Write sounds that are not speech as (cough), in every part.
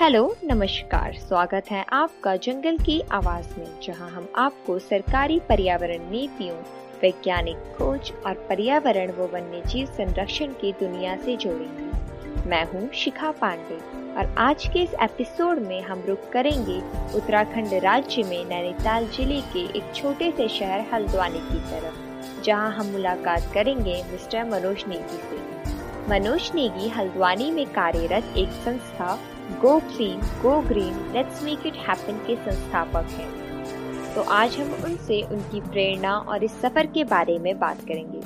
Hello, नमस्कार। स्वागत है आपका जंगल की आवाज़ में, जहाँ हम आपको सरकारी पर्यावरण नीतियों, वैज्ञानिक खोज और पर्यावरण व वन्य जीव संरक्षण की दुनिया से जोड़ेंगे। मैं हूँ शिखा पांडे और आज के इस एपिसोड में हम रुक करेंगे उत्तराखंड राज्य में नैनीताल ज़िले के एक छोटे से शहर हल्द्वानी की तरफ़, जहाँ हम मुलाकात करेंगे मिस्टर मनोज नेगी से। मनोज नेगी हल्द्वानी में कार्यरत एक संस्था go clean go green let's make it happen के संस्थापक हैं। तो आज हम उनसे उनकी प्रेरणा और इस सफ़र के बारे में बात करेंगे।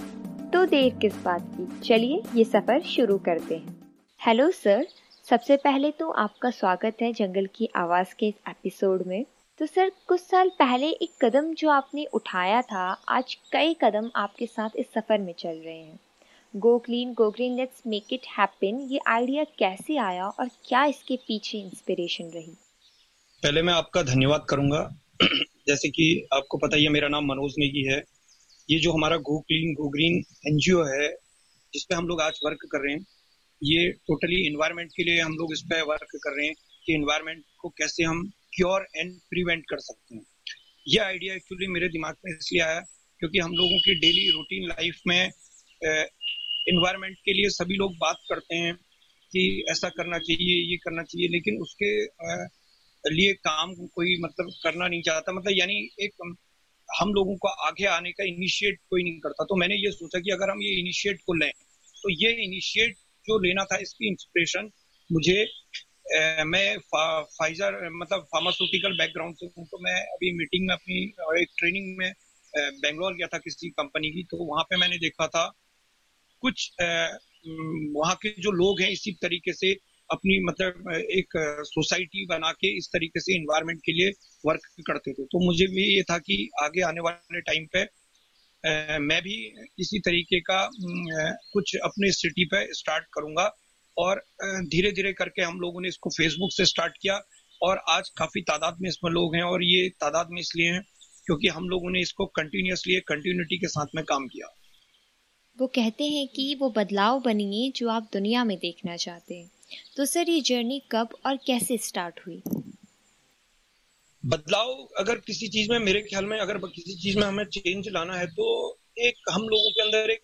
तो देर किस बात की? चलिए ये सफ़र शुरू करते हैं। हेलो सर सबसे पहले तो आपका स्वागत है जंगल की आवाज़ के इस एपिसोड में। तो सर कुछ साल पहले एक कदम जो आपने उठाया था, आज कई कदम आपके साथ इस सफ़र में चल रहे हैं। Go clean go green let's make it happen ये आइडिया कैसे आया और क्या इसके पीछे इंस्पिरेशन रही? पहले मैं आपका धन्यवाद करूँगा। जैसे कि आपको पता ही है, मेरा नाम मनोज नेगी है। ये जो हमारा go clean go green NGO है जिसपे हम लोग आज वर्क कर रहे हैं, ये टोटली इन्वायरमेंट के लिए हम लोग इस पे वर्क कर रहे हैं कि इन्वायरमेंट को कैसे हम क्योर एंड प्रिवेंट कर सकते हैं। ये आइडिया एक्चुअली मेरे दिमाग में इसलिए आया, क्योंकि हम लोगों की डेली रूटीन लाइफ में इन्वायरमेंट के लिए सभी लोग बात करते हैं कि ऐसा करना चाहिए ये करना चाहिए लेकिन उसके लिए काम कोई मतलब करना नहीं चाहता। मतलब यानी एक हम लोगों को आगे आने का इनिशिएट कोई नहीं करता। तो मैंने ये सोचा कि अगर हम ये इनिशिएट को लें तो ये इनिशिएट जो लेना था इसकी इंस्पिरेशन मुझे ए, मैं फाइजर मतलब फार्मास्यूटिकल बैकग्राउंड से हूँ तो मैं अभी मीटिंग में अपनी एक ट्रेनिंग में बेंगलोर गया था किसी कंपनी की तो वहाँ पे मैंने देखा था कुछ वहाँ के जो लोग हैं इसी तरीके से अपनी मतलब एक सोसाइटी बना के इस तरीके से इन्वायरमेंट के लिए वर्क करते थे। तो मुझे भी ये था कि आगे आने वाले टाइम पे मैं भी इसी तरीके का कुछ अपने सिटी पे स्टार्ट करूँगा और धीरे धीरे करके हम लोगों ने इसको फेसबुक से स्टार्ट किया और आज काफ़ी तादाद में इसमें लोग हैं और ये तादाद में इसलिए हैं क्योंकि हम लोगों ने इसको कंटिन्यूसली कंटिन्यूटी के साथ में काम किया। वो कहते हैं कि वो बदलाव बनिए जो आप दुनिया में देखना चाहते हैं। तो सर, ये जर्नी कब और कैसे स्टार्ट हुई? बदलाव अगर किसी चीज़ में, मेरे ख्याल में अगर किसी चीज़ में हमें चेंज लाना है तो एक हम लोगों के अंदर एक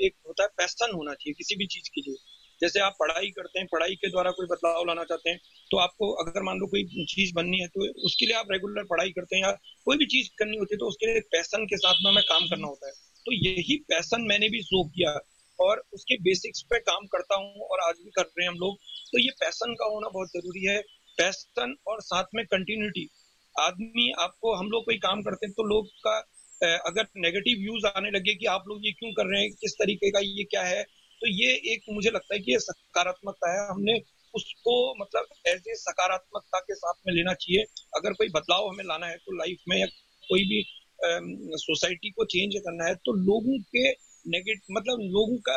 एक होता है पैसन होना चाहिए किसी भी चीज़ के लिए। जैसे आप पढ़ाई करते हैं, पढ़ाई के द्वारा कोई बदलाव लाना चाहते हैं तो आपको अगर मान लो कोई चीज़ बननी है तो उसके लिए आप रेगुलर पढ़ाई करते हैं या कोई भी चीज़ करनी होती है तो उसके लिए पैसन के साथ में हमें काम करना होता है। तो यही पैसन मैंने भी शो किया और उसके बेसिक्स पे काम करता हूँ और आज भी कर रहे हैं हम लोग। तो ये पैसन का होना बहुत ज़रूरी है। पैसन और साथ में कंटिन्यूटी आदमी आपको, हम लोग कोई काम करते हैं तो लोग का अगर नेगेटिव व्यूज़ आने लगे कि आप लोग ये क्यों कर रहे हैं, किस तरीके का ये क्या है तो ये एक मुझे लगता है कि ये सकारात्मकता है। हमने उसको मतलब एज ए सकारात्मकता के साथ में लेना चाहिए। अगर कोई बदलाव हमें लाना है तो लाइफ में या कोई भी सोसाइटी को चेंज करना है तो लोगों के नेगेटिव मतलब लोगों का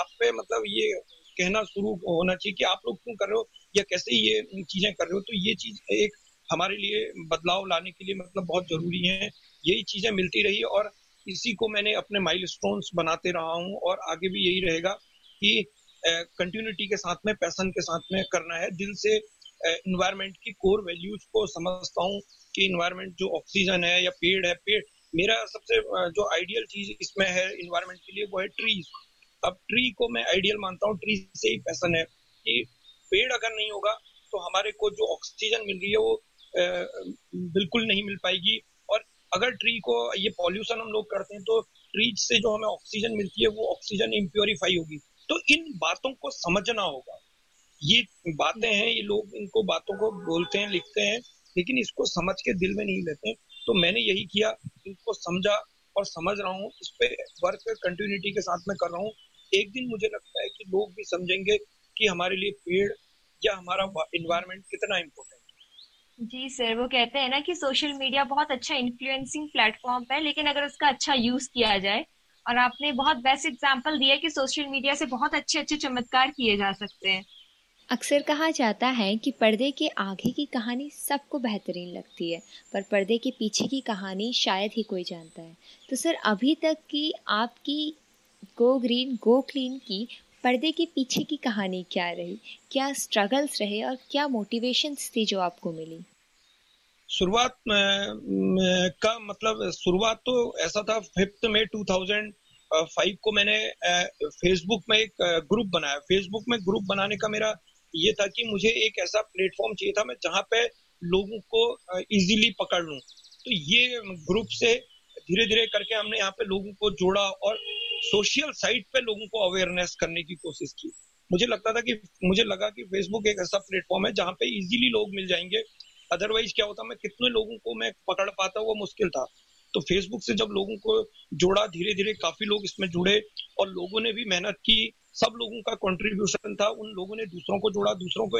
आप पे मतलब ये कहना शुरू होना चाहिए कि आप लोग क्यों कर रहे हो या कैसे ये चीज़ें कर रहे हो? तो ये चीज़ एक हमारे लिए बदलाव लाने के लिए मतलब बहुत ज़रूरी है। यही चीज़ें मिलती रही और इसी को मैंने अपने माइल बनाते रहा हूँ और आगे भी यही रहेगा कि कंटिन्यूटी के साथ में पैसन के साथ में करना है। दिल से इन्वायरमेंट की कोर वैल्यूज़ को समझता हूँ कि इन्वायरमेंट जो ऑक्सीजन है या पेड़ है, पेड़, मेरा सबसे जो आइडियल चीज़ इसमें है इन्वायरमेंट के लिए वो है ट्रीज अब ट्री को मैं आइडियल मानता हूँ ट्री से ही पैसन है कि पेड़ अगर नहीं होगा तो हमारे को जो ऑक्सीजन मिल रही है वो बिल्कुल नहीं मिल पाएगी और अगर ट्री को ये पॉल्यूशन हम लोग करते हैं तो ट्रीज से जो हमें ऑक्सीजन मिलती है वो ऑक्सीजन इम्प्योरीफाई होगी। तो इन बातों को समझना होगा। ये बातें हैं, ये लोग इनको बातों को बोलते हैं, लिखते हैं, लेकिन इसको समझ के दिल में नहीं लेते तो मैंने यही किया, इनको समझा और समझ रहा हूँ, इस पे वर्क कंटिन्यूटी के साथ में कर रहा हूँ। एक दिन मुझे लगता है कि लोग भी समझेंगे कि हमारे लिए पेड़ या हमारा इन्वायरमेंट कितना इम्पोर्टेंट जी सर, वो कहते हैं ना कि सोशल मीडिया बहुत अच्छा इन्फ्लुएंसिंग प्लेटफॉर्म है, लेकिन अगर उसका अच्छा यूज़ किया जाए, और आपने बहुत बेस्ट एग्ज़ाम्पल दिया कि सोशल मीडिया से बहुत अच्छे अच्छे चमत्कार किए जा सकते हैं। अक्सर कहा जाता है कि पर्दे के आगे की कहानी सबको बेहतरीन लगती है, पर पर्दे के पीछे की कहानी शायद ही कोई जानता है। तो सर, अभी तक की आपकी गो ग्रीन, गो क्लीन की पर्दे के पीछे की कहानी क्या रही? क्या स्ट्रगल्स रहे और क्या मोटिवेशंस थी जो आपको मिली? शुरुआत का मतलब शुरुआत तो ऐसा था फिफ्थ में 2005 को मैंने फेसबुक में एक ग्रुप बनाया। फेसबुक में ग्रुप बनाने का मेरा ये था कि मुझे एक ऐसा प्लेटफॉर्म चाहिए था मैं जहाँ पे लोगों को इजीली पकड़ लूँ। तो ये ग्रुप से धीरे धीरे करके हमने यहाँ पे लोगों को जोड़ा और सोशल साइट पे लोगों को अवेयरनेस करने की कोशिश की। मुझे लगता था कि, मुझे लगा कि फेसबुक एक ऐसा प्लेटफॉर्म है जहाँ पे इजीली लोग मिल जाएँगे। अदरवाइज़ क्या होता, मैं कितने लोगों को मैं पकड़ पाता वो मुश्किल था। तो फेसबुक से जब लोगों को जोड़ा धीरे धीरे काफ़ी लोग इसमें जुड़े और लोगों ने भी मेहनत की सब लोगों का कंट्रीब्यूशन था उन लोगों ने दूसरों को जोड़ा दूसरों को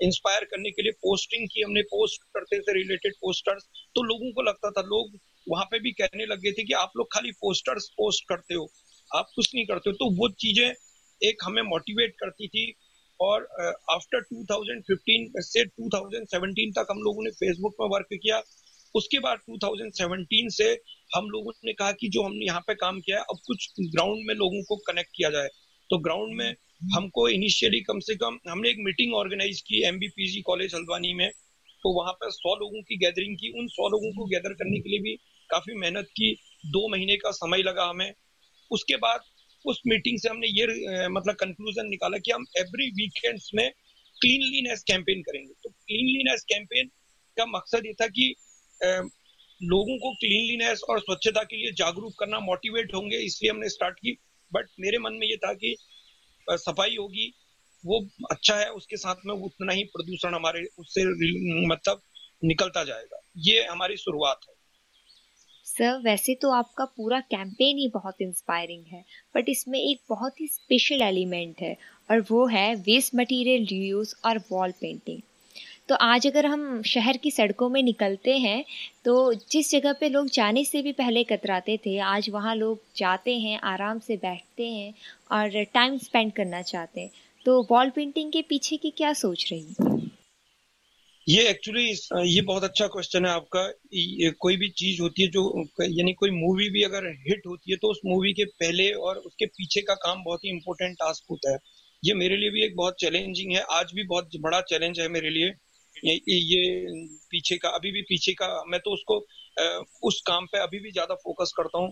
इंस्पायर करने के लिए पोस्टिंग की हमने पोस्ट करते थे रिलेटेड पोस्टर्स तो लोगों को लगता था लोग वहाँ पे भी कहने लग गए थे कि आप लोग खाली पोस्टर्स पोस्ट करते हो आप कुछ नहीं करते हो। तो वो चीज़ें एक हमें मोटिवेट करती थी और आफ्टर uh, 2015 से 2017 तक हम लोगों ने फेसबुक में वर्क किया। उसके बाद 2017 से हम लोगों ने कहा कि जो हमने यहाँ पे काम किया अब कुछ ग्राउंड में लोगों को कनेक्ट किया जाए। तो ग्राउंड में हमको इनिशियली कम से कम, हमने एक मीटिंग ऑर्गेनाइज की एमबीपीजी कॉलेज हल्द्वानी में तो वहाँ पर सौ लोगों की गैदरिंग की। उन सौ लोगों को गैदर करने के लिए भी काफ़ी मेहनत की। दो महीने का समय लगा हमें। उसके बाद उस मीटिंग से हमने ये मतलब कंक्लूजन निकाला कि हम एवरी वीकेंड्स में क्लीनलीनेस कैंपेन करेंगे। तो क्लीनलीनेस कैंपेन का मकसद ये था कि लोगों को क्लीनलीनेस और स्वच्छता के लिए जागरूक करना मोटिवेट होंगे, इसलिए हमने स्टार्ट की। बट मेरे मन में ये था कि सफ़ाई होगी, वो अच्छा है, उसके साथ में उतना ही प्रदूषण हमारे, उससे मतलब निकलता जाएगा। ये हमारी शुरुआत है। सर वैसे तो आपका पूरा कैंपेन ही बहुत इंस्पायरिंग है बट इसमें एक बहुत ही स्पेशल एलिमेंट है, और वो है वेस्ट मटेरियल रीयूज और वॉल पेंटिंग तो आज अगर हम शहर की सड़कों में निकलते हैं तो जिस जगह पे लोग जाने से भी पहले कतराते थे, आज वहाँ लोग जाते हैं, आराम से बैठते हैं और टाइम स्पेंड करना चाहते हैं। तो वॉल पेंटिंग के पीछे की क्या सोच रही ये एक्चुअली ये बहुत अच्छा क्वेश्चन है आपका। कोई भी चीज़ होती है जो, यानी कोई मूवी भी अगर हिट होती है तो उस मूवी के पहले और उसके पीछे का काम बहुत ही इंपॉर्टेंट टास्क होता है। ये मेरे लिए भी एक बहुत चैलेंजिंग है। आज भी बहुत बड़ा चैलेंज है मेरे लिए। ये, पीछे का अभी भी पीछे का मैं तो उसको उस काम पे अभी भी ज़्यादा फोकस करता हूँ।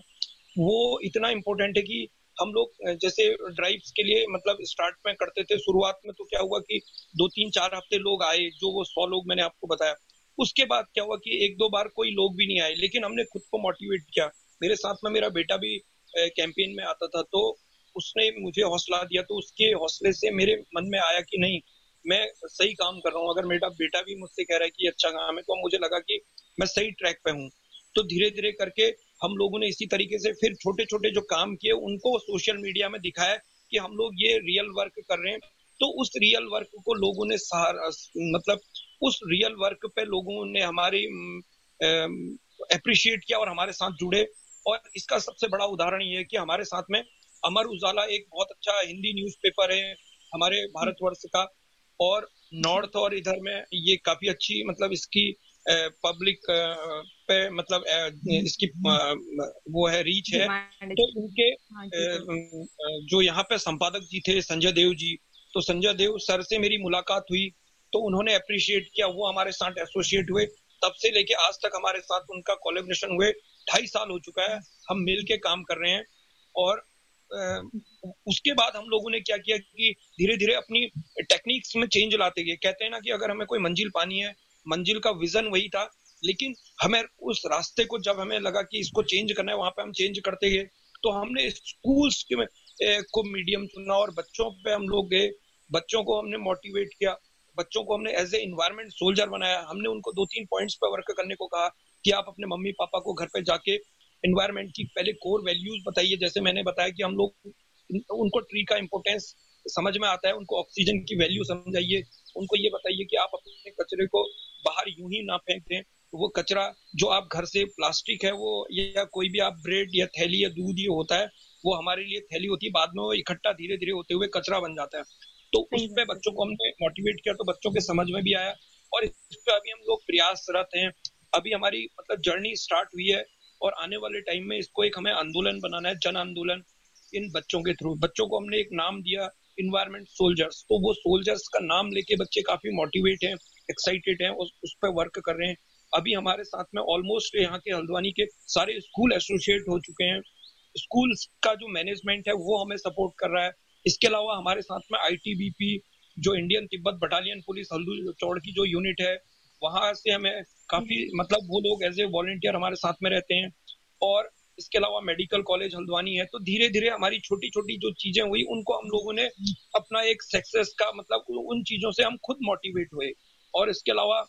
वो इतना इम्पोर्टेंट है कि हम लोग जैसे ड्राइव्स के लिए मतलब स्टार्ट में करते थे शुरुआत में तो क्या हुआ कि दो तीन चार हफ़्ते लोग आए जो वो सौ लोग मैंने आपको बताया। उसके बाद क्या हुआ कि एक दो बार कोई लोग भी नहीं आए लेकिन हमने खुद को मोटिवेट किया। मेरे साथ में मेरा बेटा भी कैंपेन में आता था तो उसने मुझे हौसला दिया तो उसके हौसले से मेरे मन में आया कि नहीं मैं सही काम कर रहा हूँ। अगर मेरा बेटा भी मुझसे कह रहा है कि अच्छा काम है तो मुझे लगा कि मैं सही ट्रैक पे हूँ। तो धीरे धीरे करके हम लोगों ने इसी तरीके से फिर छोटे छोटे जो काम किए उनको सोशल मीडिया में दिखाया कि हम लोग ये रियल वर्क कर रहे हैं। तो उस रियल वर्क को लोगों ने सहारा मतलब उस रियल वर्क पे लोगों ने हमारी अप्रिशिएट किया और हमारे साथ जुड़े। और इसका सबसे बड़ा उदाहरण ये है कि हमारे साथ में अमर उजाला एक बहुत अच्छा हिंदी न्यूज़पेपर है हमारे भारतवर्ष का। और नॉर्थ और इधर में ये काफ़ी अच्छी मतलब इसकी पब्लिक पे मतलब इसकी वो है रीच है। तो उनके हाँ जो यहाँ पे संपादक जी थे संजय देव जी तो संजय देव सर से मेरी मुलाकात हुई तो उन्होंने अप्रिशिएट किया वो हमारे साथ एसोसिएट हुए। तब से लेके आज तक हमारे साथ उनका कोलेब्रेशन हुए। ढाई साल हो चुका है हम मिल के काम कर रहे हैं और उसके बाद हम लोगों ने क्या किया कि धीरे धीरे अपनी टेक्निक्स में चेंज लाते गए। कहते हैं ना कि अगर हमें कोई मंजिल पानी है, मंजिल का विजन वही था, लेकिन हमें उस रास्ते को जब हमें लगा कि इसको चेंज करना है, वहाँ पे हम चेंज करते गए तो हमने स्कूल्स के को मीडियम चुना और बच्चों पे हम लोग गए। बच्चों को हमने मोटिवेट किया। बच्चों को हमने एज ए इन्वायरमेंट सोल्जर बनाया। हमने उनको दो तीन पॉइंट्स पे वर्क करने को कहा कि आप अपने मम्मी पापा को घर पे जाके इन्वायरमेंट की पहले कोर वैल्यूज़ बताइए। जैसे मैंने बताया कि हम लोग उनको ट्री का इम्पोर्टेंस समझ में आता है उनको ऑक्सीजन की वैल्यू समझाइए। उनको ये बताइए कि आप अपने कचरे को बाहर यूँ ही ना फेंक। दें तो वो कचरा जो आप घर से प्लास्टिक है वो या कोई भी आप ब्रेड या थैली या दूध ये होता है वो हमारे लिए थैली होती है बाद में वो इकट्ठा धीरे धीरे होते हुए कचरा बन जाता है। तो उस पर बच्चों को हमने मोटिवेट किया तो बच्चों के समझ में भी आया। और इस पर अभी हम लोग प्रयासरत हैं। अभी हमारी मतलब जर्नी स्टार्ट हुई है। और आने वाले टाइम में इसको एक हमें आंदोलन बनाना है जन आंदोलन इन बच्चों के थ्रू बच्चों को हमने एक नाम दिया इन्वायरमेंट सोल्जर्स तो वो सोल्जर्स का नाम लेके बच्चे काफ़ी मोटिवेट हैं एक्साइटेड हैं उस, उस पर वर्क कर रहे हैं। अभी हमारे साथ में ऑलमोस्ट यहाँ के हल्द्वानी के सारे स्कूल एसोसिएट हो चुके हैं। स्कूल का जो मैनेजमेंट है वो हमें सपोर्ट कर रहा है। इसके अलावा हमारे साथ में आईटीबीपी जो Indian Tibet battalion police Haldu Chaur की जो यूनिट है वहाँ से हमें काफ़ी मतलब वो लोग एज ए वॉलेंटियर हमारे साथ में रहते हैं। और इसके अलावा मेडिकल कॉलेज हल्द्वानी है तो धीरे धीरे हमारी छोटी छोटी जो चीज़ें हुई उनको हम लोगों ने अपना एक सक्सेस का मतलब उन चीज़ों से हम खुद मोटिवेट हुए। और इसके अलावा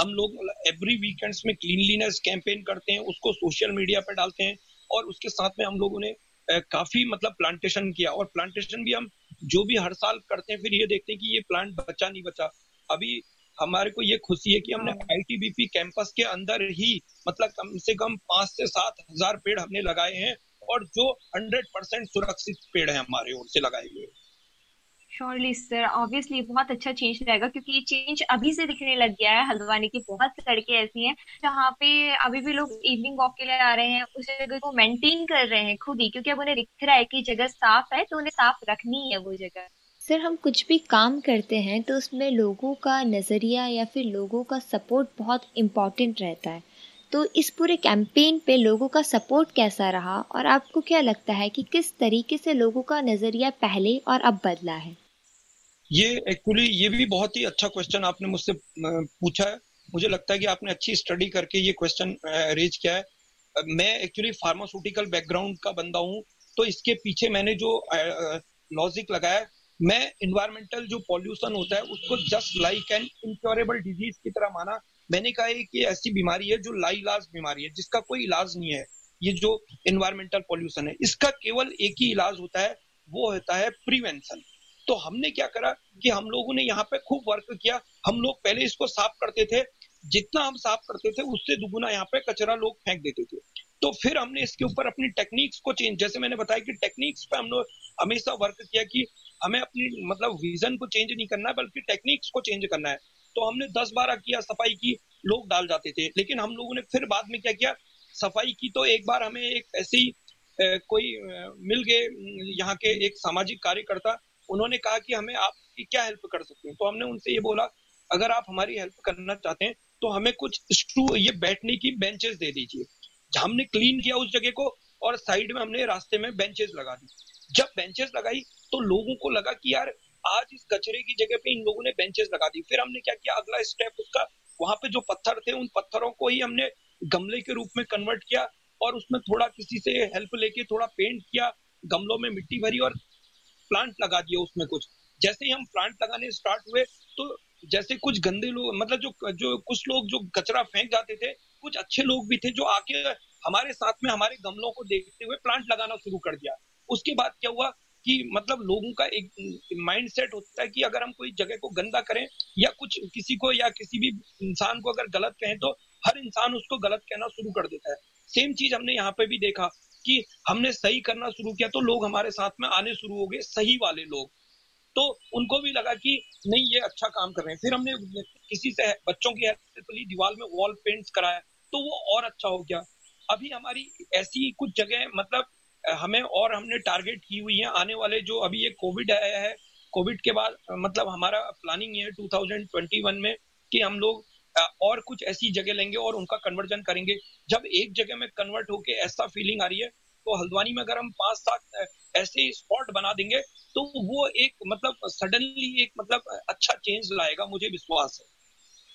हम लोग एवरी वीकेंड्स में क्लीनलीनेस कैंपेन करते हैं उसको सोशल मीडिया पर डालते हैं और उसके साथ में हम लोगों ने काफ़ी मतलब प्लांटेशन किया। और प्लांटेशन भी हम जो भी हर साल करते हैं फिर ये देखते हैं कि ये प्लांट बचा नहीं बचा। अभी हमारे को ये खुशी है कि हमने आईटीबीपी हाँ। कैंपस के अंदर ही मतलब कम से कम पाँच से सात हज़ार पेड़ हमने लगाए हैं और जो हंड्रेड परसेंट सुरक्षित पेड़ है हमारे ओर से लगाए हुए। श्योरली सर ऑब्वियसली बहुत अच्छा चेंज रहेगा क्योंकि ये चेंज अभी से दिखने लग गया है। हल्द्वानी की बहुत सड़कें ऐसी हैं जहाँ पे अभी भी लोग इवनिंग वॉक के लिए आ रहे हैं उस जगह को मेंटेन कर रहे हैं खुद ही क्योंकि अब उन्हें दिख रहा है कि जगह साफ़ है तो उन्हें साफ़ रखनी है वो जगह। सर हम कुछ भी काम करते हैं तो उसमें लोगों का नज़रिया या फिर लोगों का सपोर्ट बहुत इंपॉर्टेंट रहता है। तो इस पूरे कैंपेन पे लोगों का सपोर्ट कैसा रहा और आपको क्या लगता है कि किस तरीके से लोगों का नज़रिया पहले और अब बदला है? ये एक्चुअली ये भी बहुत ही अच्छा क्वेश्चन आपने मुझसे पूछा है। मुझे लगता है कि आपने अच्छी स्टडी करके ये क्वेश्चन रेज किया है। मैं एक्चुअली फार्मास्यूटिकल बैकग्राउंड का बंदा हूँ तो इसके पीछे मैंने जो लॉजिक लगाया मैं इन्वायरमेंटल जो पॉल्यूशन होता है, उसको just like an incurable disease की तरह माना। मैंने कहा है कि ऐसी बीमारी है जो लाइलाज बीमारी है, जिसका कोई इलाज नहीं है। ये जो इन्वायरमेंटल पॉल्यूशन है, इसका केवल एक ही इलाज होता है, वो होता है प्रिवेंशन तो हमने क्या करा कि हम लोगों ने यहाँ पे खूब वर्क किया। हम लोग पहले इसको साफ़ करते थे। जितना हम साफ़ करते थे, उससे दुगुना यहाँ पे कचरा लोग फेंक देते थे। तो फिर हमने इसके ऊपर अपनी टेक्निक्स को चेंज जैसे मैंने बताया कि टेक्निक्स पे हम लोग हमेशा वर्क किया कि हमें अपनी मतलब विजन को चेंज नहीं करना है, बल्कि टेक्निक्स को चेंज करना है। तो हमने दस बारह किया, सफ़ाई की, लोग डाल जाते थे। लेकिन हम लोगों ने फिर बाद में क्या किया, सफ़ाई की तो एक बार हमें एक ऐसी कोई मिल गए, यहाँ के एक सामाजिक कार्यकर्ता, उन्होंने कहा कि हमें आपकी क्या हेल्प कर सकते हैं? तो हमने उनसे ये बोला, अगर आप हमारी हेल्प करना चाहते हैं तो हमें कुछ स्टू ये बैठने की बेंचेस दे दीजिए। हमने क्लीन किया उस जगह को और साइड में हमने रास्ते में बेंचेस लगा दी। जब बेंचेस लगाई तो लोगों को लगा कि यार, आज इस कचरे की जगह पे इन लोगों ने बेंचेस लगा दी। फिर हमने क्या किया? अगला स्टेप उसका, वहाँ पे जो पत्थर थे, उन पत्थरों को ही हमने गमले के रूप में कन्वर्ट किया और उसमें थोड़ा किसी से हेल्प लेके थोड़ा पेंट किया, गमलों में मिट्टी भरी और प्लांट लगा दिया उसमें कुछ। जैसे ही हम प्लांट लगाने स्टार्ट हुए तो जैसे कुछ गंदे लोग मतलब जो जो कुछ लोग जो कचरा फेंक जाते थे कुछ अच्छे लोग भी थे जो आके हमारे साथ में हमारे गमलों को देखते हुए प्लांट लगाना शुरू कर दिया। उसके बाद क्या हुआ कि मतलब लोगों का एक माइंड सेट होता है कि अगर हम कोई जगह को गंदा करें या कुछ किसी को या किसी भी इंसान को अगर गलत कहें तो हर इंसान उसको गलत कहना शुरू कर देता है। सेम चीज़ हमने यहाँ पे भी देखा कि हमने सही करना शुरू किया तो लोग हमारे साथ में आने शुरू हो गए सही वाले लोग। तो उनको भी लगा कि नहीं, ये अच्छा काम कर रहे हैं। फिर हमने किसी से बच्चों की हेल्प ली, दीवार में वॉल पेंट कराया तो वो और अच्छा हो गया। अभी हमारी ऐसी कुछ जगह मतलब हमें और हमने टारगेट की हुई है। आने वाले जो अभी ये कोविड आया है कोविड के बाद मतलब हमारा प्लानिंग है 2021 में कि हम लोग और कुछ ऐसी जगह लेंगे और उनका कन्वर्जन करेंगे। जब एक जगह में कन्वर्ट होके ऐसा फीलिंग आ रही है तो हल्द्वानी में अगर हम पाँच सात ऐसे स्पॉट बना देंगे तो वो एक मतलब सडनली एक मतलब अच्छा चेंज लाएगा मुझे विश्वास है।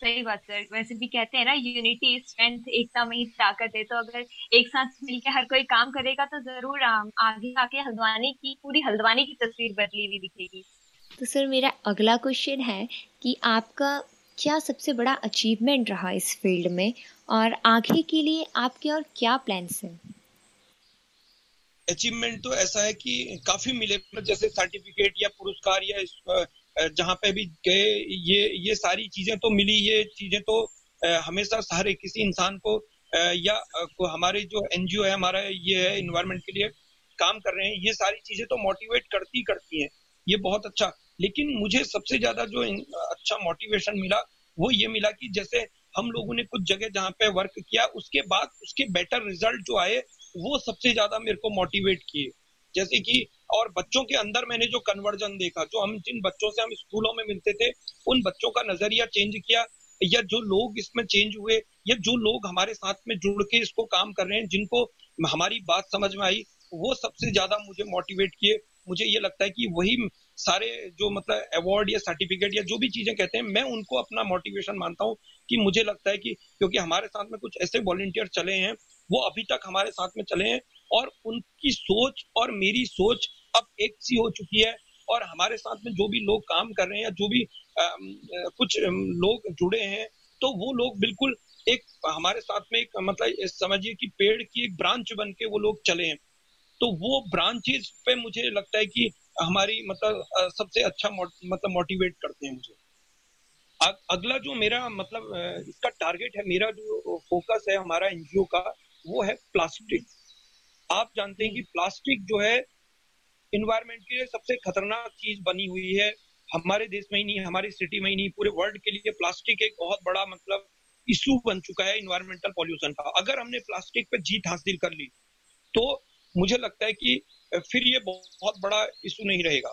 सही बात सर। वैसे भी कहते हैं ना यूनिटी स्ट्रेंथ एकता में ही ताकत है तो अगर एक साथ मिलकर हर कोई काम करेगा तो ज़रूर आगे आके हल्द्वानी की पूरी हल्द्वानी की तस्वीर बदली हुई दिखेगी। तो सर मेरा अगला क्वेश्चन है कि आपका क्या सबसे बड़ा अचीवमेंट रहा इस फ़ील्ड में? और आगे के लिए आपके और क्या प्लान्स हैं? अचीवमेंट तो ऐसा है कि काफ़ी मिले। जैसे सर्टिफिकेट या पुरस्कार या जहाँ पे भी गए, ये ये सारी चीज़ें तो मिली। ये चीज़ें तो हमेशा हर किसी इंसान को या को हमारे जो एनजीओ है, हमारा ये है इन्वायरमेंट के लिए काम कर रहे हैं। ये सारी चीज़ें तो मोटिवेट करती करती हैं। ये बहुत अच्छा। लेकिन मुझे सबसे ज़्यादा जो अच्छा मोटिवेशन मिला, वो ये मिला कि जैसे हम लोगों ने कुछ जगह जहाँ पे वर्क किया, उसके बाद उसके बेटर रिज़ल्ट जो आए वो सबसे ज़्यादा मेरे को मोटिवेट किए। जैसे कि, और बच्चों के अंदर मैंने जो कन्वर्जन देखा, जो हम जिन बच्चों से हम स्कूलों में मिलते थे, उन बच्चों का नज़रिया चेंज किया, या जो लोग इसमें चेंज हुए, या जो लोग हमारे साथ में जुड़ के इसको काम कर रहे हैं, जिनको हमारी बात समझ में आई, वो सबसे ज़्यादा मुझे मोटिवेट किए। मुझे ये लगता है कि वही सारे जो मतलब अवार्ड या सर्टिफिकेट या जो भी चीज़ें कहते हैं, मैं उनको अपना मोटिवेशन मानता हूँ कि मुझे लगता है कि, क्योंकि हमारे साथ में कुछ ऐसे वॉलेंटियर चले हैं वो अभी तक हमारे साथ में चले हैं और उनकी सोच और मेरी सोच अब एक सी हो चुकी है और हमारे साथ में जो भी लोग काम कर रहे हैं या जो भी आ, कुछ लोग जुड़े हैं तो वो लोग बिल्कुल एक हमारे साथ में एक मतलब समझिए कि पेड़ की एक ब्रांच बन के वो लोग चले हैं। तो वो ब्रांचेस पे मुझे लगता है कि हमारी मतलब सबसे अच्छा मतलब मोटिवेट करते हैं मुझे। अगला जो मेरा मतलब इसका टारगेट है मेरा जो फोकस है हमारा एनजीओ का वो है प्लास्टिक। आप जानते हैं कि प्लास्टिक जो है इन्वायरमेंट के लिए सबसे खतरनाक चीज़ बनी हुई है। हमारे देश में ही नहीं हमारी सिटी में ही नहीं पूरे वर्ल्ड के लिए प्लास्टिक एक बहुत बड़ा मतलब इशू बन चुका है इन्वायरमेंटल पॉल्यूशन का। अगर हमने प्लास्टिक पर जीत हासिल कर ली तो मुझे लगता है कि फिर ये बहुत बड़ा इशू नहीं रहेगा।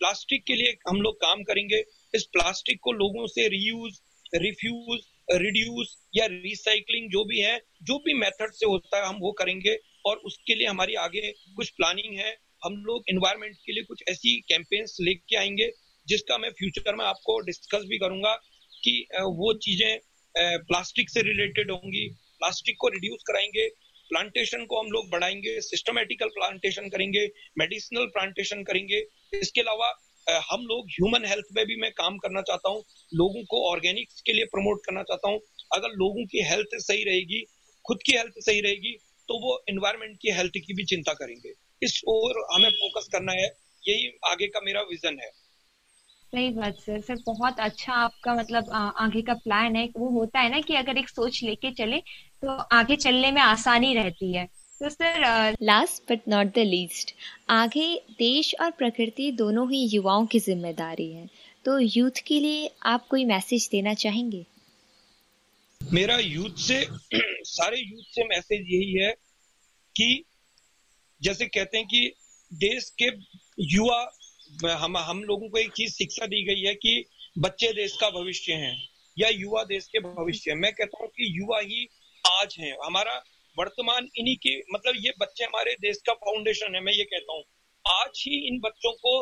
प्लास्टिक के लिए हम लोग काम करेंगे। इस प्लास्टिक को लोगों से रीयूज रिफ्यूज रिड्यूस या रिसाइकलिंग जो भी है, जो भी मेथड से होता है, हम वो करेंगे और उसके लिए हमारी आगे कुछ प्लानिंग है। हम लोग इन्वायरमेंट के लिए कुछ ऐसी कैंपेन्स लेके आएँगे, जिसका मैं फ्यूचर में आपको डिस्कस भी करूँगा कि वो चीज़ें प्लास्टिक से रिलेटेड होंगी। प्लास्टिक को रिड्यूस कराएँगे प्लांटेशन को हम लोग बढ़ाएँगे सिस्टमेटिकल प्लांटेशन करेंगे मेडिसिनल प्लांटेशन करेंगे। इसके अलावा हम लोग ह्यूमन हेल्थ में भी मैं काम करना चाहता हूँ लोगों को ऑर्गेनिक्स के लिए प्रमोट करना चाहता हूँ। अगर लोगों की हेल्थ सही रहेगी खुद की हेल्थ सही रहेगी तो वो इन्वायरमेंट की हेल्थ की भी चिंता करेंगे। इस ओर हमें फोकस करना है यही आगे का मेरा विजन है। सही बात सर सर बहुत अच्छा आपका मतलब आ, आगे का प्लान है। वो होता है ना कि अगर एक सोच लेके चले तो आगे चलने में आसानी रहती है। तो sir last but not the least आगे देश और प्रकृति दोनों ही युवाओं की ज़िम्मेदारी है। तो यूथ के लिए आप कोई मैसेज देना चाहेंगे? मेरा यूथ से (clears throat) सारे यूथ से मैसेज यही है कि जैसे कहते हैं कि देश के युवा हम हम लोगों को एक चीज़ शिक्षा दी गई है कि बच्चे देश का भविष्य हैं या युवा देश के भविष्य मैं कहता हूँ कि युवा ही आज हैं। हमारा वर्तमान इन्हीं के मतलब ये बच्चे हमारे देश का फाउंडेशन है, मैं ये कहता हूँ। आज ही इन बच्चों को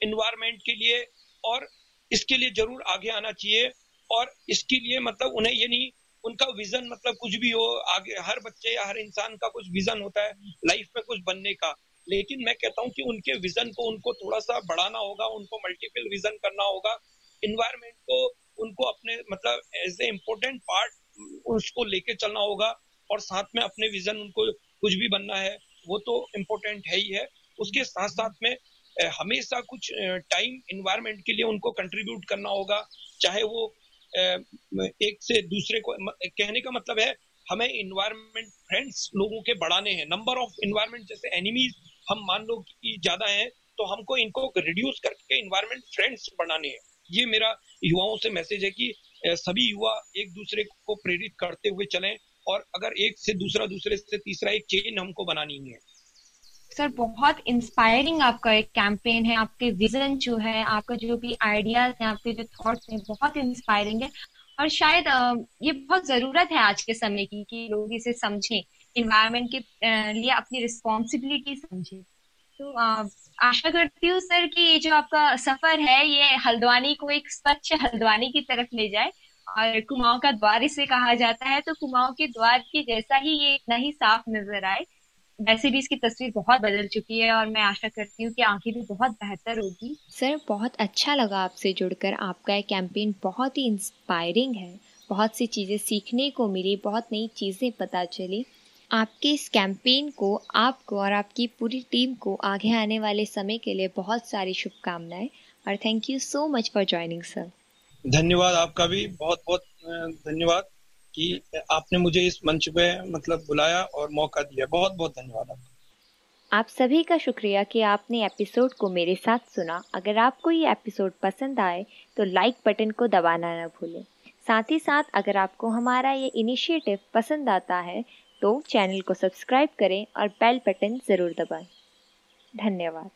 इन्वायरमेंट के लिए और इसके लिए ज़रूर आगे आना चाहिए और इसके लिए मतलब उन्हें ये नहीं, उनका विजन मतलब कुछ भी हो, आगे हर बच्चे या हर इंसान का कुछ विजन होता है लाइफ में कुछ बनने का। लेकिन मैं कहता हूँ कि उनके विजन को, उनको थोड़ा सा बढ़ाना होगा, उनको मल्टीपल विजन करना होगा। इन्वायरमेंट को, उनको अपने मतलब एज ए इम्पोर्टेंट पार्ट उसको लेके चलना होगा। और साथ में अपने विजन उनको कुछ भी बनना है, वो तो इम्पोर्टेंट है ही है। उसके साथ साथ में हमेशा कुछ टाइम इन्वायरमेंट के लिए उनको कंट्रीब्यूट करना होगा। चाहे वो एक से दूसरे को कहने का मतलब है, हमें इन्वायरमेंट फ्रेंड्स लोगों के बढ़ाने हैं। नंबर ऑफ़ इन्वायरमेंट जैसे एनिमीज हम मान लो कि ज़्यादा है तो हमको इनको रिड्यूस करके इन्वायरमेंट फ्रेंड्स बनाने हैं। ये मेरा युवाओं से मैसेज है कि सभी युवा एक दूसरे को प्रेरित करते हुए चलें। और अगर एक से दूसरा दूसरे से तीसरा एक चेन हमको बनानी है सर, बहुत इंस्पायरिंग आपका एक कैंपेन है, आपके विजन जो है, आपका जो भी आइडियाज़ हैं, आपके जो थॉट्स हैं, बहुत इंस्पायरिंग है। और शायद ये बहुत ज़रूरत है आज के समय की, कि लोग इसे समझें इन्वायरमेंट के लिए अपनी रिस्पॉन्सिबिलिटी समझें। तो आशा करती हूँ, सर, कि ये जो आपका सफ़र है, ये हल्द्वानी को एक स्वच्छ हल्द्वानी की तरफ़ ले जाए। और कुमाऊं का द्वार इसे कहा जाता है। तो कुमाऊं के द्वार के जैसा ही ये इतना ही साफ़ नज़र आए, वैसे भी इसकी तस्वीर बहुत बदल चुकी है और मैं आशा करती हूँ कि आगे भी बहुत बेहतर होगी। सर, बहुत अच्छा लगा आपसे जुड़कर। आपका ये कैंपेन बहुत ही इंस्पायरिंग है। बहुत सी चीज़ें सीखने को मिली, बहुत नई चीज़ें पता चली। आपके इस कैंपेन को, आपको और आपकी पूरी टीम को आगे आने वाले समय के लिए बहुत सारी शुभकामनाएँ। और thank you so much for joining sir धन्यवाद आपका भी बहुत बहुत धन्यवाद कि आपने मुझे इस मंच पे मतलब बुलाया और मौका दिया। बहुत बहुत धन्यवाद आपका। आप सभी का शुक्रिया कि आपने एपिसोड को मेरे साथ सुना। अगर आपको ये एपिसोड पसंद आए तो लाइक बटन को दबाना न भूलें। साथ ही साथ, अगर आपको हमारा ये इनिशिएटिव पसंद आता है तो चैनल को सब्सक्राइब करें और बेल बटन ज़रूर दबाएँ। धन्यवाद।